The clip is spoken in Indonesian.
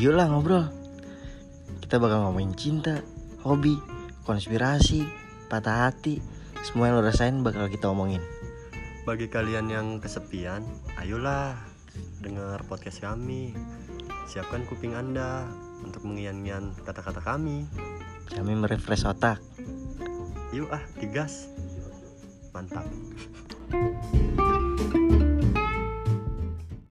Yuk ngobrol. Kita bakal ngomongin cinta, hobi, konspirasi, patah hati, semua yang lo rasain bakal kita omongin. Bagi kalian yang kesepian, ayolah dengar podcast kami. Siapkan kuping Anda untuk mengian-ngian kata-kata kami. Kami merefresh otak. Yuk ah, digas. Mantap.